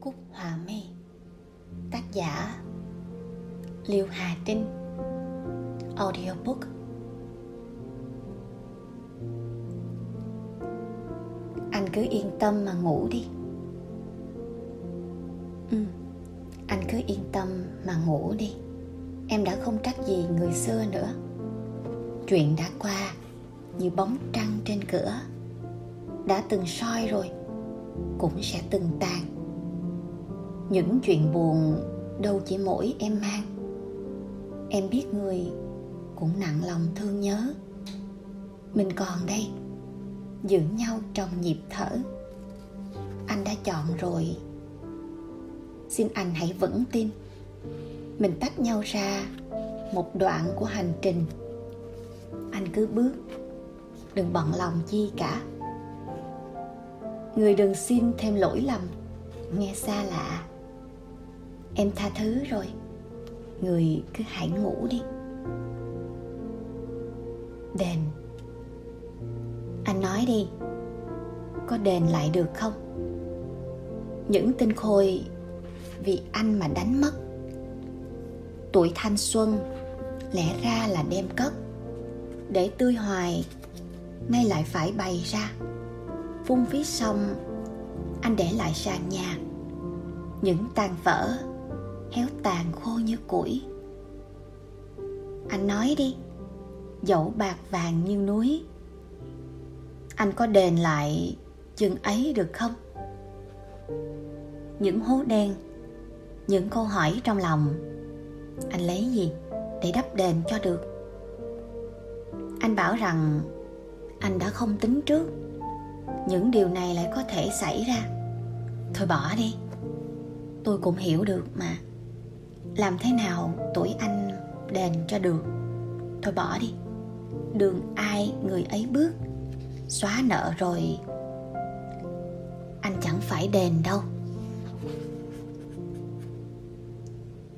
Cúc Hòa My Tác giả Liêu Hà Trinh. Audiobook. Anh cứ yên tâm mà ngủ đi. Ừ, anh cứ yên tâm mà ngủ đi. Em đã không trách gì người xưa nữa. Chuyện đã qua như bóng trăng trên cửa. Đã từng soi rồi cũng sẽ từng tàn những chuyện buồn đâu chỉ mỗi em mang. Em biết người cũng nặng lòng thương nhớ. Mình còn đây, giữ nhau trong nhịp thở. Anh đã chọn rồi. Xin anh hãy vững tin. Mình tách nhau ra một đoạn của hành trình. Anh cứ bước, đừng bận lòng chi cả. Người đừng xin thêm lỗi lầm, nghe xa lạ em tha thứ rồi. Người cứ hãy ngủ đi. Đền. Anh nói đi. Có đền lại được không? Những tinh khôi vì anh mà đánh mất. Tuổi thanh xuân lẽ ra là đem cất. Để tươi hoài, nay lại phải bày ra. Phung phí xong, anh để lại sàn nhà. Những tàn vỡ héo tàn khô như củi. Anh nói đi, dẫu bạc vàng như núi, anh có đền lại chừng ấy được không? Những hố đen, những câu hỏi trong lòng, anh lấy gì để đắp đền cho được? Anh bảo rằng anh đã không tính trước, những điều này lại có thể xảy ra. Thôi bỏ đi, tôi cũng hiểu được mà làm thế nào tuổi anh đền cho được? Thôi bỏ đi. Đường ai người ấy bước? Xóa nợ rồi. Anh chẳng phải đền đâu.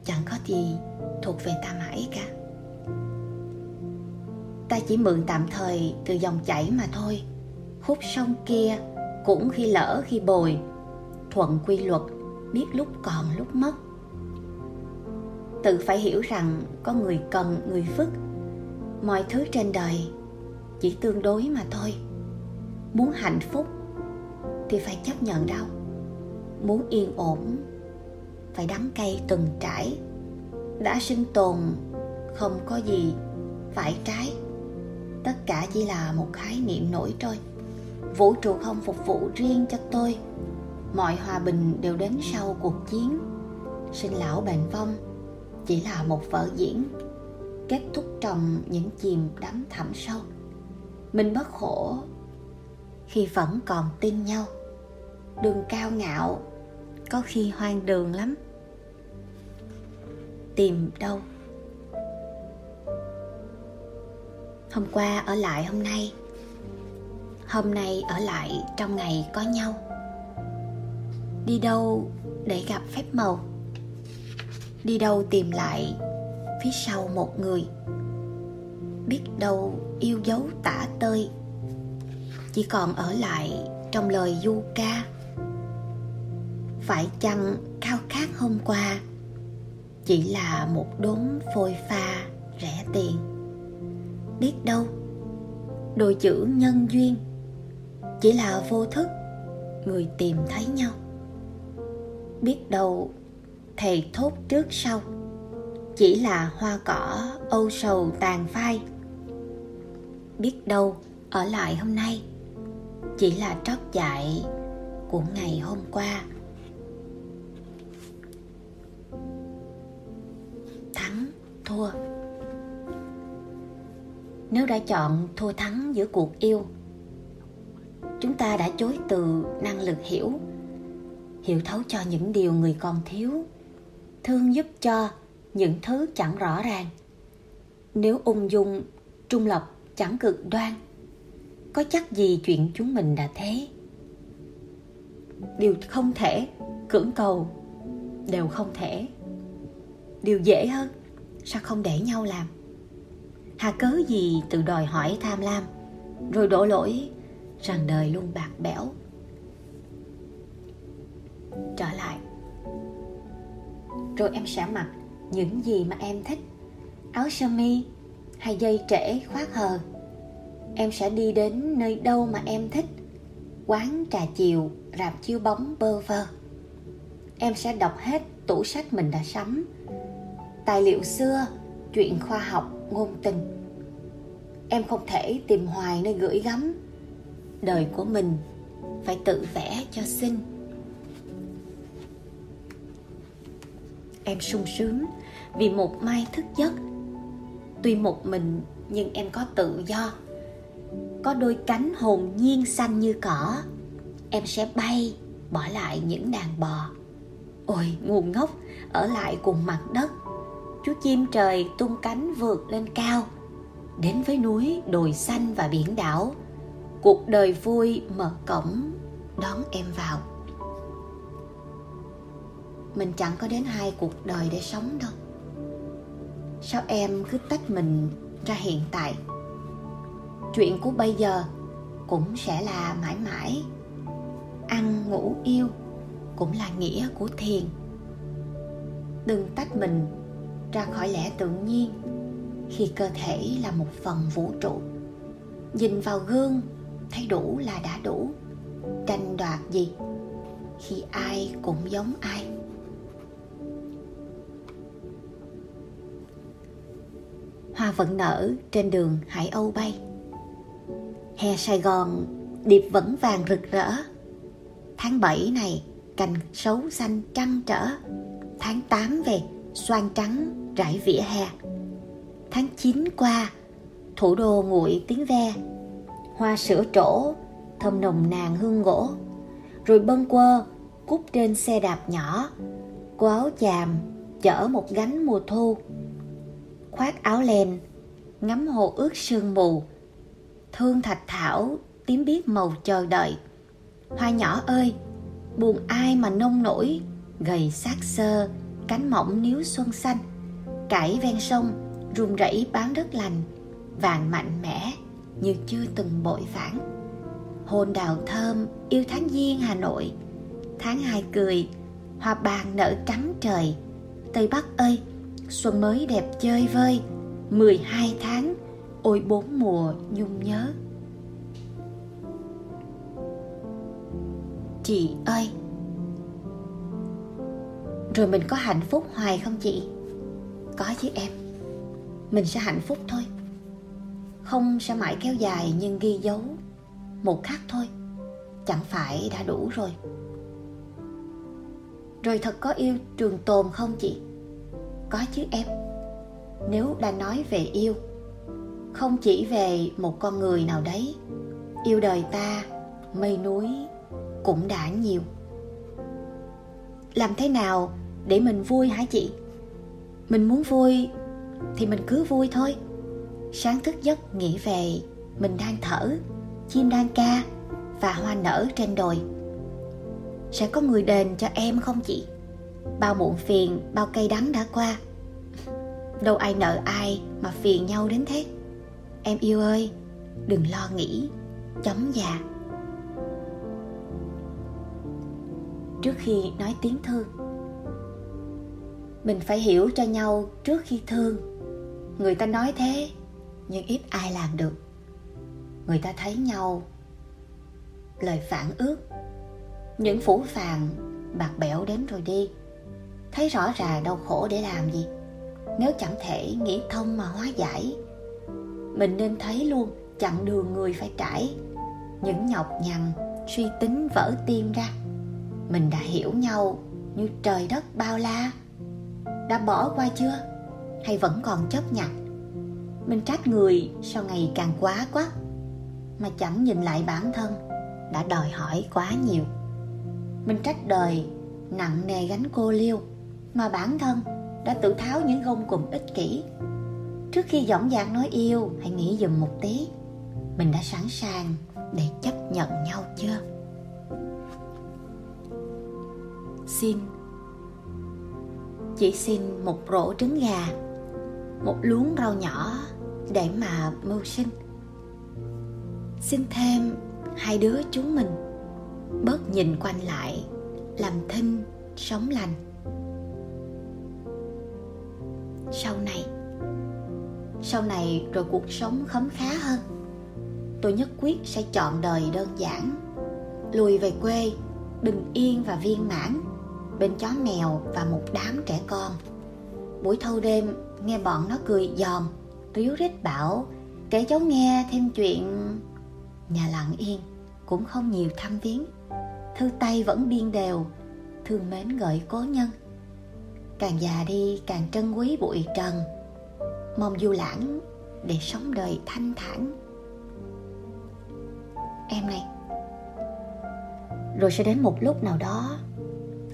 Chẳng có gì thuộc về ta mãi cả. Ta chỉ mượn tạm thời từ dòng chảy mà thôi. Khúc sông kia cũng khi lỡ khi bồi. Thuận quy luật, biết lúc còn lúc mất tự phải hiểu rằng có người cần, người phức. Mọi thứ trên đời chỉ tương đối mà thôi. Muốn hạnh phúc thì phải chấp nhận đau muốn yên ổn phải đắng cay từng trải. Đã sinh tồn, không có gì phải trái. Tất cả chỉ là một khái niệm nổi trôi. Vũ trụ không phục vụ riêng cho tôi. Mọi hòa bình đều đến sau cuộc chiến. Sinh lão bệnh vong chỉ là một vở diễn kết thúc trong những chìm đắm thẳm sâu. Mình bất khổ khi vẫn còn tin nhau. Đường cao ngạo có khi hoang đường lắm. Tìm đâu? Hôm qua ở lại hôm nay. Hôm nay ở lại trong ngày có nhau. Đi đâu để gặp phép màu? Đi đâu tìm lại phía sau một người. Biết đâu yêu dấu tả tơi, chỉ còn ở lại trong lời du ca. Phải chăng khao khát hôm qua chỉ là một đốm phôi pha rẻ tiền? Biết đâu đôi chữ nhân duyên chỉ là vô thức người tìm thấy nhau. Biết đâu thầy thốt trước sau. Chỉ là hoa cỏ, âu sầu, tàn phai. Biết đâu, ở lại hôm nay, chỉ là trót dại của ngày hôm qua. Thắng thua. Nếu đã chọn thua thắng giữa cuộc yêu, chúng ta đã chối từ năng lực hiểu hiểu thấu cho những điều người còn thiếu thương giúp cho những thứ chẳng rõ ràng. Nếu ung dung, trung lập chẳng cực đoan, có chắc gì chuyện chúng mình đã thế? Điều không thể cưỡng cầu đều không thể. Điều dễ hơn, sao không để nhau làm? Hà cớ gì tự đòi hỏi tham lam, rồi đổ lỗi rằng đời luôn bạc bẽo? Trở lại rồi em sẽ mặc những gì mà em thích. Áo sơ mi hay dây trễ khoác hờ. Em sẽ đi đến nơi đâu mà em thích. Quán trà chiều, rạp chiếu bóng, bơ vơ. Em sẽ đọc hết tủ sách mình đã sắm. Tài liệu xưa, chuyện khoa học, ngôn tình. Em không thể tìm hoài nơi gửi gắm. Đời của mình phải tự vẽ cho xinh. Em sung sướng vì một mai thức giấc. Tuy một mình, nhưng em có tự do. Có đôi cánh hồn nhiên xanh như cỏ, em sẽ bay, bỏ lại những đàn bò. Ôi, ngu ngốc, ở lại cùng mặt đất. Chú chim trời tung cánh vượt lên cao, đến với núi đồi xanh và biển đảo. Cuộc đời vui mở cổng đón em vào mình chẳng có đến hai cuộc đời để sống đâu. Sao em cứ tách mình ra hiện tại? Chuyện của bây giờ cũng sẽ là mãi mãi. Ăn, ngủ, yêu cũng là nghĩa của thiền. Đừng tách mình ra khỏi lẽ tự nhiên khi cơ thể là một phần vũ trụ. Nhìn vào gương, thấy đủ là đã đủ. Tranh đoạt gì? Khi ai cũng giống ai. Hoa vẫn nở trên đường hải âu bay. Hè sài gòn, điệp vẫn vàng rực rỡ. Tháng 7 này, cành sấu xanh trăng trở. Tháng 8 về, xoan trắng rải vỉa hè. Tháng 9 qua, thủ đô nguội tiếng ve. Hoa sữa trổ, thơm nồng nàn hương gỗ rồi bâng quơ cút trên xe đạp nhỏ. Cô áo chàm chở một gánh mùa thu khoác áo len, ngắm hồ ướt sương mù. Thương thạch thảo, tím biết màu chờ đợi. Hoa nhỏ ơi, buồn ai mà nông nổi, gầy xác xơ, cánh mỏng níu xuân xanh. Cải ven sông, run rẩy bán đất lành, vàng mạnh mẽ như chưa từng bội phản hồn đào thơm, yêu tháng giêng hà nội. Tháng hai cười, hoa bàn nở trắng trời. Tây bắc ơi xuân mới đẹp chơi vơi. 12 tháng, ôi bốn mùa nhung nhớ. Chị ơi, rồi mình có hạnh phúc hoài không chị? Có chứ em, mình sẽ hạnh phúc thôi. Không sẽ mãi kéo dài nhưng ghi dấu một khắc thôi. Chẳng phải đã đủ rồi. Rồi thật có yêu trường tồn không chị? Có chứ em. Nếu đã nói về yêu, không chỉ về một con người nào đấy, yêu đời ta, mây núi cũng đã nhiều. Làm thế nào để mình vui hả chị? Mình muốn vui thì mình cứ vui thôi. Sáng thức giấc nghĩ về mình đang thở, chim đang ca và hoa nở trên đồi. Sẽ có người đền cho em không chị? Bao muộn phiền, bao cây đắng đã qua đâu ai nợ ai mà phiền nhau đến thế. Em yêu ơi, đừng lo nghĩ, chấm già. Trước khi nói tiếng thương, mình phải hiểu cho nhau trước khi thương. Người ta nói thế, nhưng ít ai làm được. Người ta thấy nhau, lời phản ước, những phủ phàng bạc bẽo đến rồi đi. Thấy rõ ràng đau khổ để làm gì? Nếu chẳng thể nghĩ thông mà hóa giải, mình nên thấy luôn chặng đường người phải trải. Những nhọc nhằn, suy tính vỡ tim ra. Mình đã hiểu nhau như trời đất bao la. Đã bỏ qua chưa? Hay vẫn còn chấp nhận? Mình trách người sau ngày càng quá quá, mà chẳng nhìn lại bản thân đã đòi hỏi quá nhiều. Mình trách đời nặng nề gánh cô liêu, mà bản thân đã tự tháo những gông cùm ích kỷ. Trước khi dõng dạc nói yêu, hãy nghĩ dùm một tí. Mình đã sẵn sàng để chấp nhận nhau chưa? Xin. Chỉ xin một rổ trứng gà, một luống rau nhỏ để mà mưu sinh. Xin thêm hai đứa chúng mình, bớt nhìn quanh lại, làm thinh, sống lành sau này. Sau này rồi cuộc sống khấm khá hơn. Tôi nhất quyết sẽ chọn đời đơn giản. Lùi về quê, bình yên và viên mãn, bên chó mèo và một đám trẻ con. Buổi thâu đêm, nghe bọn nó cười giòn, ríu rít bảo, kể cháu nghe thêm chuyện nhà lặng yên cũng không nhiều thăm viếng. Thư tay vẫn biên đều thương mến gợi cố nhân càng già đi, càng trân quý bụi trần. Mong du lãng để sống đời thanh thản. Em này. Rồi sẽ đến một lúc nào đó,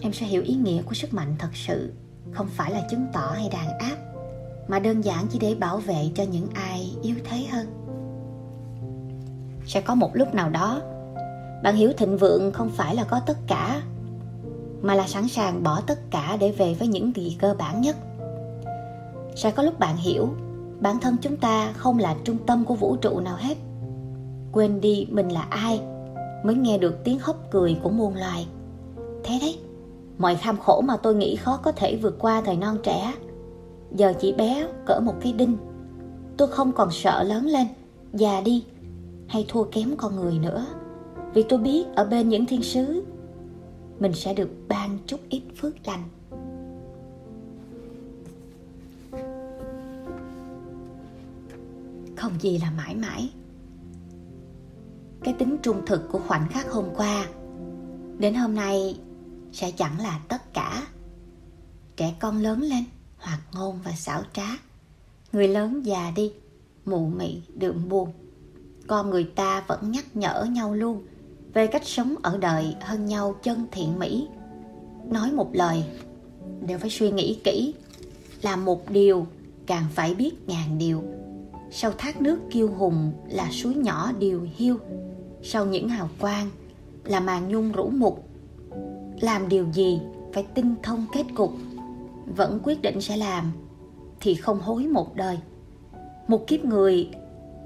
em sẽ hiểu ý nghĩa của sức mạnh thật sự, không phải là chứng tỏ hay đàn áp, mà đơn giản chỉ để bảo vệ cho những ai yếu thế hơn. Sẽ có một lúc nào đó, bạn hiểu thịnh vượng không phải là có tất cả mà là sẵn sàng bỏ tất cả để về với những gì cơ bản nhất. Sẽ có lúc bạn hiểu, bản thân chúng ta không là trung tâm của vũ trụ nào hết. Quên đi mình là ai, mới nghe được tiếng hốc cười của muôn loài. Thế đấy, mọi kham khổ mà tôi nghĩ khó có thể vượt qua thời non trẻ. Giờ chỉ bé cỡ một cái đinh, tôi không còn sợ lớn lên, già đi, hay thua kém con người nữa. Vì tôi biết ở bên những thiên sứ mình sẽ được ban chút ít phước lành. Không gì là mãi mãi. Cái tính trung thực của khoảnh khắc hôm qua, đến hôm nay sẽ chẳng là tất cả. Trẻ con lớn lên hoạt ngôn và xảo trá. Người lớn già đi, mụ mị, đượm buồn. Con người ta vẫn nhắc nhở nhau luôn về cách sống ở đời hơn nhau chân thiện mỹ. Nói một lời, đều phải suy nghĩ kỹ làm một điều càng phải biết ngàn điều. Sau thác nước kiêu hùng là suối nhỏ điều hiu. Sau những hào quang là màn nhung rũ mục. Làm điều gì phải tinh thông kết cục. Vẫn quyết định sẽ làm thì không hối một đời. Một kiếp người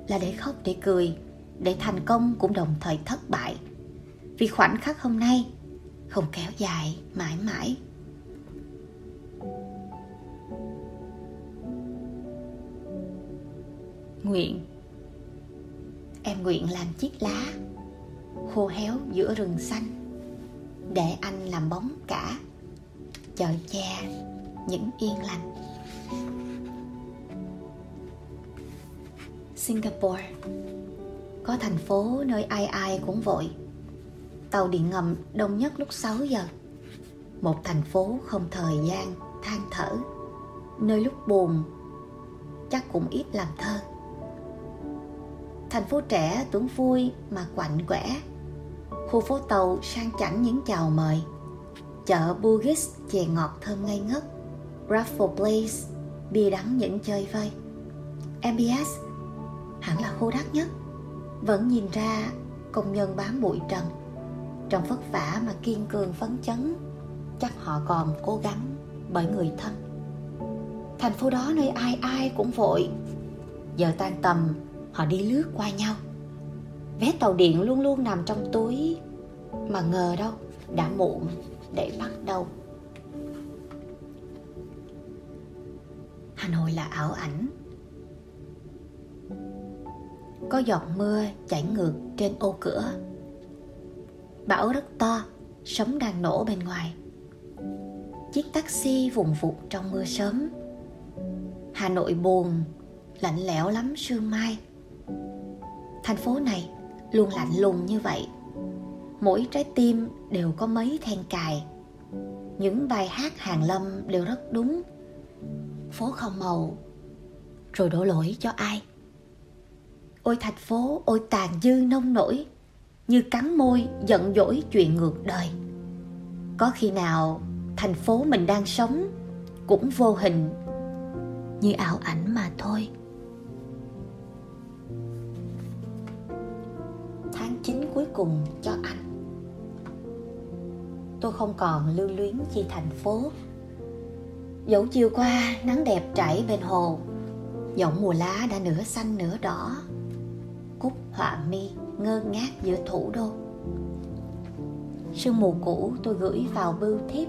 là để khóc để cười, để thành công cũng đồng thời thất bại vì khoảnh khắc hôm nay không kéo dài mãi mãi. Nguyện, em nguyện làm chiếc lá khô héo giữa rừng xanh để anh làm bóng cả chở che những yên lành. Singapore, có thành phố nơi ai ai cũng vội tàu điện ngầm đông nhất lúc 6 giờ. Một thành phố không thời gian, than thở. Nơi lúc buồn, chắc cũng ít làm thơ. Thành phố trẻ, tưởng vui mà quạnh quẻ. Khu phố tàu sang chảnh những chào mời. Chợ Bugis chè ngọt thơm ngây ngất. Raffle Place, bia đắng những chơi vơi. MBS hẳn là khu đắt nhất. Vẫn nhìn ra công nhân bám bụi trần trong vất vả mà kiên cường phấn chấn, chắc họ còn cố gắng bởi người thân. Thành phố đó nơi ai ai cũng vội. Giờ tan tầm, họ đi lướt qua nhau. Vé tàu điện luôn luôn nằm trong túi, mà ngờ đâu đã muộn để bắt đầu. Hà nội là ảo ảnh. Có giọt mưa chảy ngược trên ô cửa bão rất to sóng đang nổ bên ngoài. Chiếc taxi vùng vụt trong mưa sớm. Hà nội buồn, lạnh lẽo lắm, sương mai. Thành phố này luôn lạnh lùng như vậy. Mỗi trái tim đều có mấy then cài. Những bài hát hàng lâm đều rất đúng. Phố không màu, rồi đổ lỗi cho ai? Ôi thành phố, ôi tàn dư nông nổi như cắn môi, giận dỗi chuyện ngược đời. Có khi nào thành phố mình đang sống cũng vô hình như ảo ảnh mà thôi. Tháng 9 cuối cùng cho anh. Tôi không còn lưu luyến chi thành phố. Dẫu chiều qua nắng đẹp trải bên hồ dòng mùa lá đã nửa xanh nửa đỏ, cúc họa mi ngơ ngác giữa thủ đô. Sương mù cũ tôi gửi vào bưu thiếp.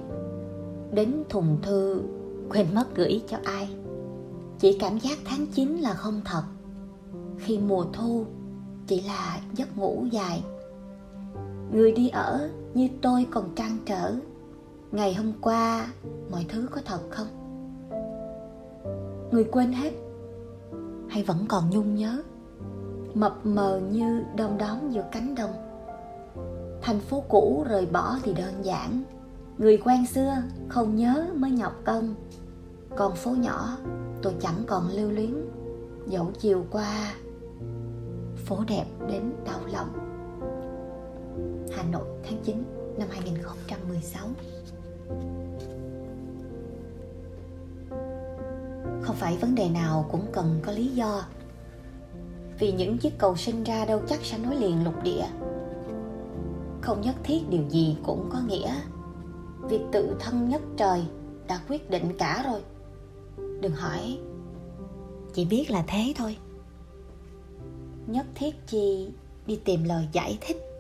Đến thùng thư, quên mất gửi cho ai. Chỉ cảm giác tháng 9 là không thật. Khi mùa thu, chỉ là giấc ngủ dài. Người đi ở như tôi còn trăn trở. Ngày hôm qua, mọi thứ có thật không? Người quên hết, hay vẫn còn nhung nhớ? Mập mờ như đom đóm giữa cánh đồng. Thành phố cũ rời bỏ thì đơn giản. Người quen xưa không nhớ mới nhọc công. Còn phố nhỏ tôi chẳng còn lưu luyến. Dẫu chiều qua, phố đẹp đến đau lòng. Hà Nội, tháng 9 năm 2016 Không phải vấn đề nào cũng cần có lý do. Vì những chiếc cầu sinh ra đâu chắc sẽ nối liền lục địa. Không nhất thiết điều gì cũng có nghĩa. Việc tự thân nhất trời đã quyết định cả rồi. Đừng hỏi. Chỉ biết là thế thôi. Nhất thiết chi đi tìm lời giải thích.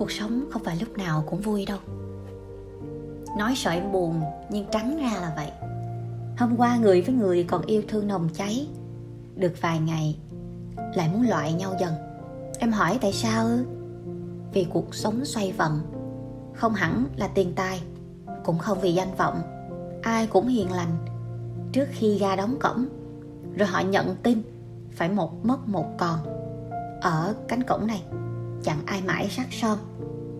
Cuộc sống không phải lúc nào cũng vui đâu. Nói sợ em buồn, nhưng trắng ra là vậy. Hôm qua người với người còn yêu thương nồng cháy. Được vài ngày, lại muốn loại nhau dần. Em hỏi tại sao ư? Vì cuộc sống xoay vần. Không hẳn là tiền tài, cũng không vì danh vọng. Ai cũng hiền lành. Trước khi ra đóng cổng, rồi họ nhận tin phải một mất một còn. Ở cánh cổng này, chẳng ai mãi sắc son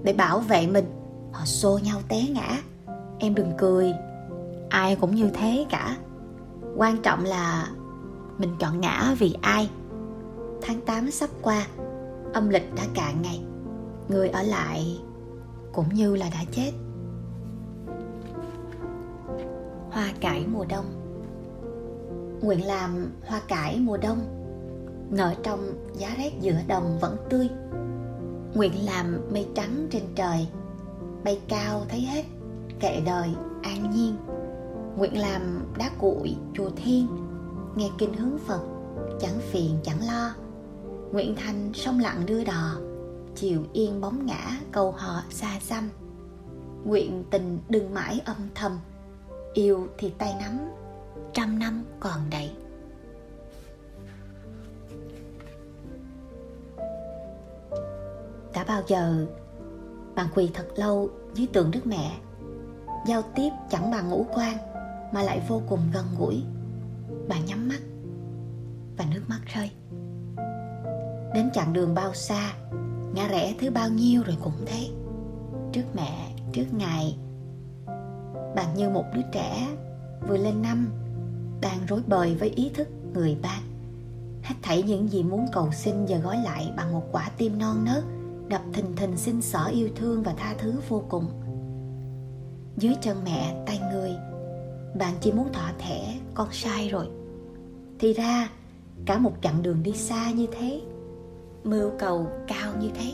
để bảo vệ mình. Họ xô nhau té ngã. Em đừng cười. Ai cũng như thế cả. Quan trọng là mình chọn ngã vì ai. Tháng 8 sắp qua, âm lịch đã cạn ngày. Người ở lại cũng như là đã chết. Hoa cải mùa đông. Nguyện làm hoa cải mùa đông. Nở trong giá rét giữa đồng vẫn tươi nguyện làm mây trắng trên trời, bay cao thấy hết kệ đời an nhiên. Nguyện làm đá cuội chùa thiên, nghe kinh hướng phật, chẳng phiền chẳng lo. Nguyện thành sông lặng đưa đò, chiều yên bóng ngã cầu họ xa xăm. Nguyện tình đừng mãi âm thầm, yêu thì tay nắm, trăm năm còn đầy. Đã bao giờ bạn quỳ thật lâu dưới tượng đức mẹ? Giao tiếp chẳng bằng ngũ quan mà lại vô cùng gần gũi. Bạn nhắm mắt và nước mắt rơi. Đến chặng đường bao xa, ngã rẽ thứ bao nhiêu rồi cũng thế. Trước mẹ, trước ngài, bạn như một đứa trẻ vừa lên năm, đang rối bời với ý thức người ban. Hết thảy những gì muốn cầu xin giờ gói lại bằng một quả tim non nớt đập thình thình xin xỏ yêu thương và tha thứ vô cùng. Dưới chân mẹ, tay người, bạn chỉ muốn thọ thẻ, con sai rồi. Thì ra, cả một chặng đường đi xa như thế, mưu cầu cao như thế,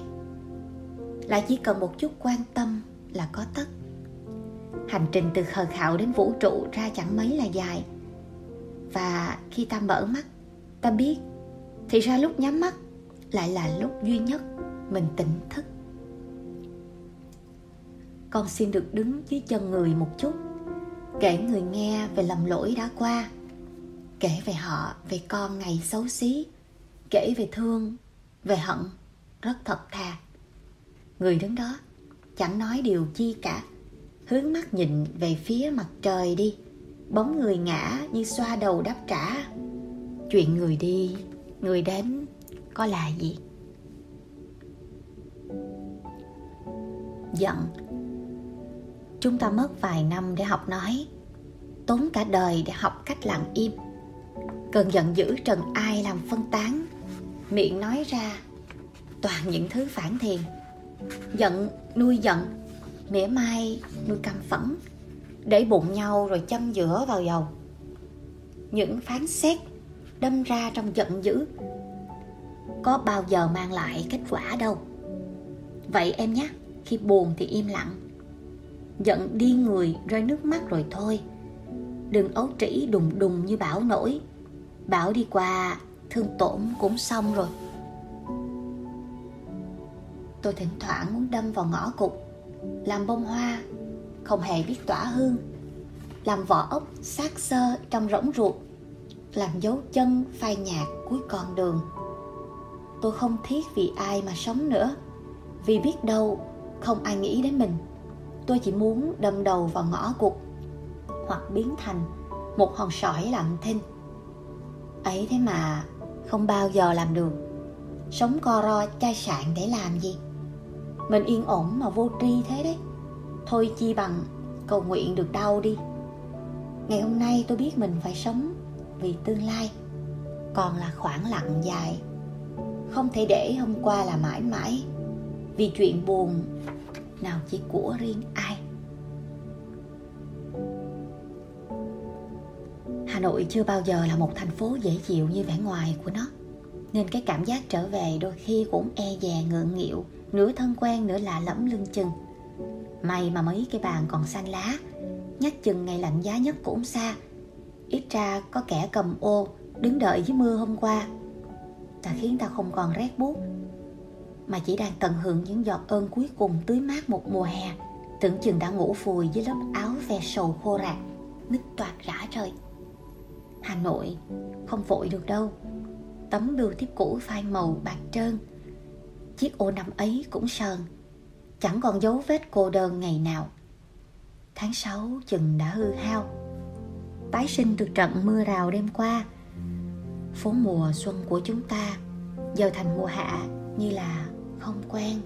lại chỉ cần một chút quan tâm là có tất. Hành trình từ khờ khạo đến vũ trụ ra chẳng mấy là dài. Và khi ta mở mắt, ta biết, thì ra lúc nhắm mắt lại là lúc duy nhất mình tỉnh thức. Con xin được đứng dưới chân người một chút, kể người nghe về lầm lỗi đã qua, kể về họ, về con ngày xấu xí, kể về thương, về hận, rất thật thà. Người đứng đó chẳng nói điều chi cả, hướng mắt nhìn về phía mặt trời đi, bóng người ngã như xoa đầu đáp trả. Chuyện người đi, người đến có là gì? Giận. Chúng ta mất vài năm để học nói, tốn cả đời để học cách lặng im. Cần giận dữ trần ai làm phân tán. Miệng nói ra, toàn những thứ phản thiền giận, nuôi giận, mỉa mai, nuôi căm phẫn, để bụng nhau rồi châm giữa vào dầu. Những phán xét đâm ra trong giận dữ, có bao giờ mang lại kết quả đâu. Vậy em nhé khi buồn thì im lặng. Giận đi người, rơi nước mắt rồi thôi. Đừng ấu trĩ, đùng đùng như bão nổi. Bão đi qua, thương tổn cũng xong rồi. Tôi thỉnh thoảng muốn đâm vào ngõ cụt, làm bông hoa, không hề biết tỏa hương. Làm vỏ ốc xác xơ trong rỗng ruột, làm dấu chân phai nhạt cuối con đường. Tôi không thiết vì ai mà sống nữa, vì biết đâu không ai nghĩ đến mình. Tôi chỉ muốn đâm đầu vào ngõ cụt, hoặc biến thành một hòn sỏi lặng thinh. Ấy thế mà không bao giờ làm được. Sống co ro chai sạn để làm gì? Mình yên ổn mà vô tri thế đấy. Thôi chi bằng cầu nguyện được đau đi. Ngày hôm nay tôi biết mình phải sống vì tương lai, còn là khoảng lặng dài. Không thể để hôm qua là mãi mãi vì chuyện buồn, nào chỉ của riêng ai? Hà Nội chưa bao giờ là một thành phố dễ chịu như vẻ ngoài của nó. Nên cái cảm giác trở về đôi khi cũng e dè, ngượng nghịu, Nửa thân quen, nửa lạ lẫm lưng chừng. May mà mấy cái bàn còn xanh lá Nhắc chừng ngày lạnh giá nhất cũng xa. Ít ra có kẻ cầm ô Đứng đợi dưới mưa hôm qua. Ta khiến ta không còn rét buốt. Mà chỉ đang tận hưởng những giọt ơn cuối cùng tưới mát một mùa hè. Tưởng chừng đã ngủ vùi dưới lớp áo ve sầu khô rạc, Nứt toạc rã rời. Hà Nội không vội được đâu. Tấm bưu thiếp cũ phai màu bạc trơn. Chiếc ô năm ấy cũng sờn, Chẳng còn dấu vết cô đơn ngày nào. Tháng 6 chừng đã hư hao. Tái sinh từ trận mưa rào đêm qua. Phố mùa xuân của chúng ta Giờ thành mùa hạ như là không quen.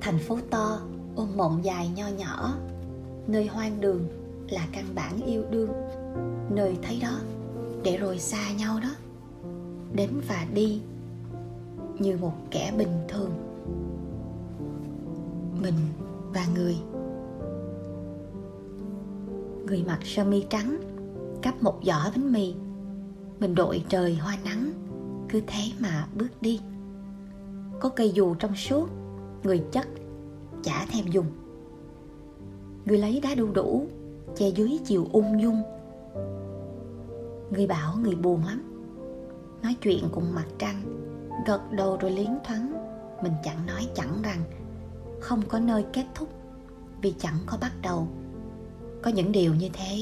Thành phố to, ôm mộng dài nho nhỏ. Nơi hoang đường là căn bản yêu đương. Nơi thấy đó, để rồi xa nhau đó. Đến và đi, như một kẻ bình thường. Mình và người. Người mặc sơ mi trắng cắp một giỏ bánh mì. Mình đội trời hoa nắng, cứ thế mà bước đi. Có cây dù trong suốt, người chất, chả thèm dùng. Người lấy đá đu đủ, che dưới chiều ung dung. Người bảo người buồn lắm, nói chuyện cùng mặt trăng, gật đầu rồi liến thoáng. Mình chẳng nói chẳng rằng, không có nơi kết thúc, vì chẳng có bắt đầu. Có những điều như thế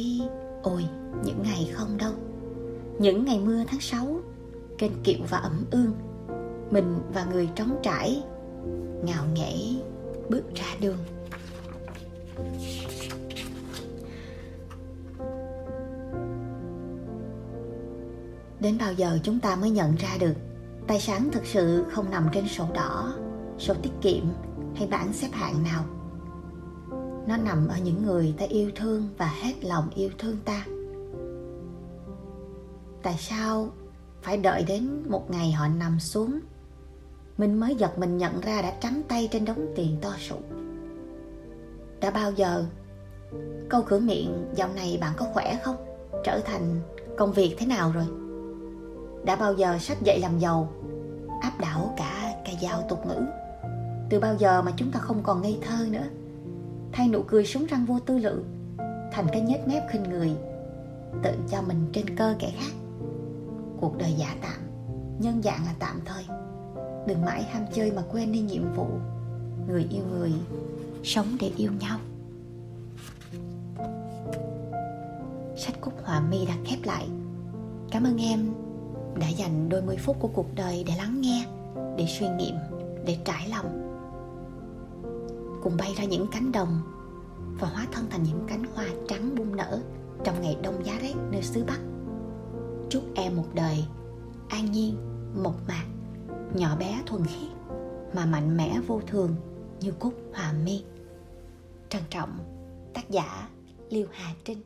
ôi, những ngày không đâu. Những ngày mưa tháng 6 kênh kiệu và ẩm ương. Mình và người trống trải, ngạo nghễ bước ra đường. Đến bao giờ chúng ta mới nhận ra được tài sản thực sự không nằm trên sổ đỏ, sổ tiết kiệm hay bảng xếp hạng nào? Nó nằm ở những người ta yêu thương và hết lòng yêu thương ta. Tại sao phải đợi đến một ngày họ nằm xuống? Mình mới giật mình nhận ra đã trắng tay trên đống tiền to sụ đã bao giờ? Câu cửa miệng, dạo này bạn có khỏe không? Trở thành công việc thế nào rồi? Đã bao giờ sách dạy làm giàu? Áp đảo cả cả dao tục ngữ. Từ bao giờ mà chúng ta không còn ngây thơ nữa? Thay nụ cười súng răng vô tư lự, thành cái nhếch mép khinh người, tự cho mình trên cơ kẻ khác. Cuộc đời giả tạm, nhân dạng là tạm thời. Đừng mãi ham chơi mà quên đi nhiệm vụ. Người yêu người, sống để yêu nhau. Sách cúc họa mi đã khép lại. Cảm ơn em đã dành đôi mươi phút của cuộc đời để lắng nghe, để suy nghiệm, để trải lòng cùng bay ra những cánh đồng và hóa thân thành những cánh hoa trắng bung nở trong ngày đông giá rét nơi xứ Bắc. Chúc em một đời an nhiên, mộc mạc, nhỏ bé thuần khiết mà mạnh mẽ vô thường như cúc hòa mi. Trân trọng tác giả Liêu Hà Trinh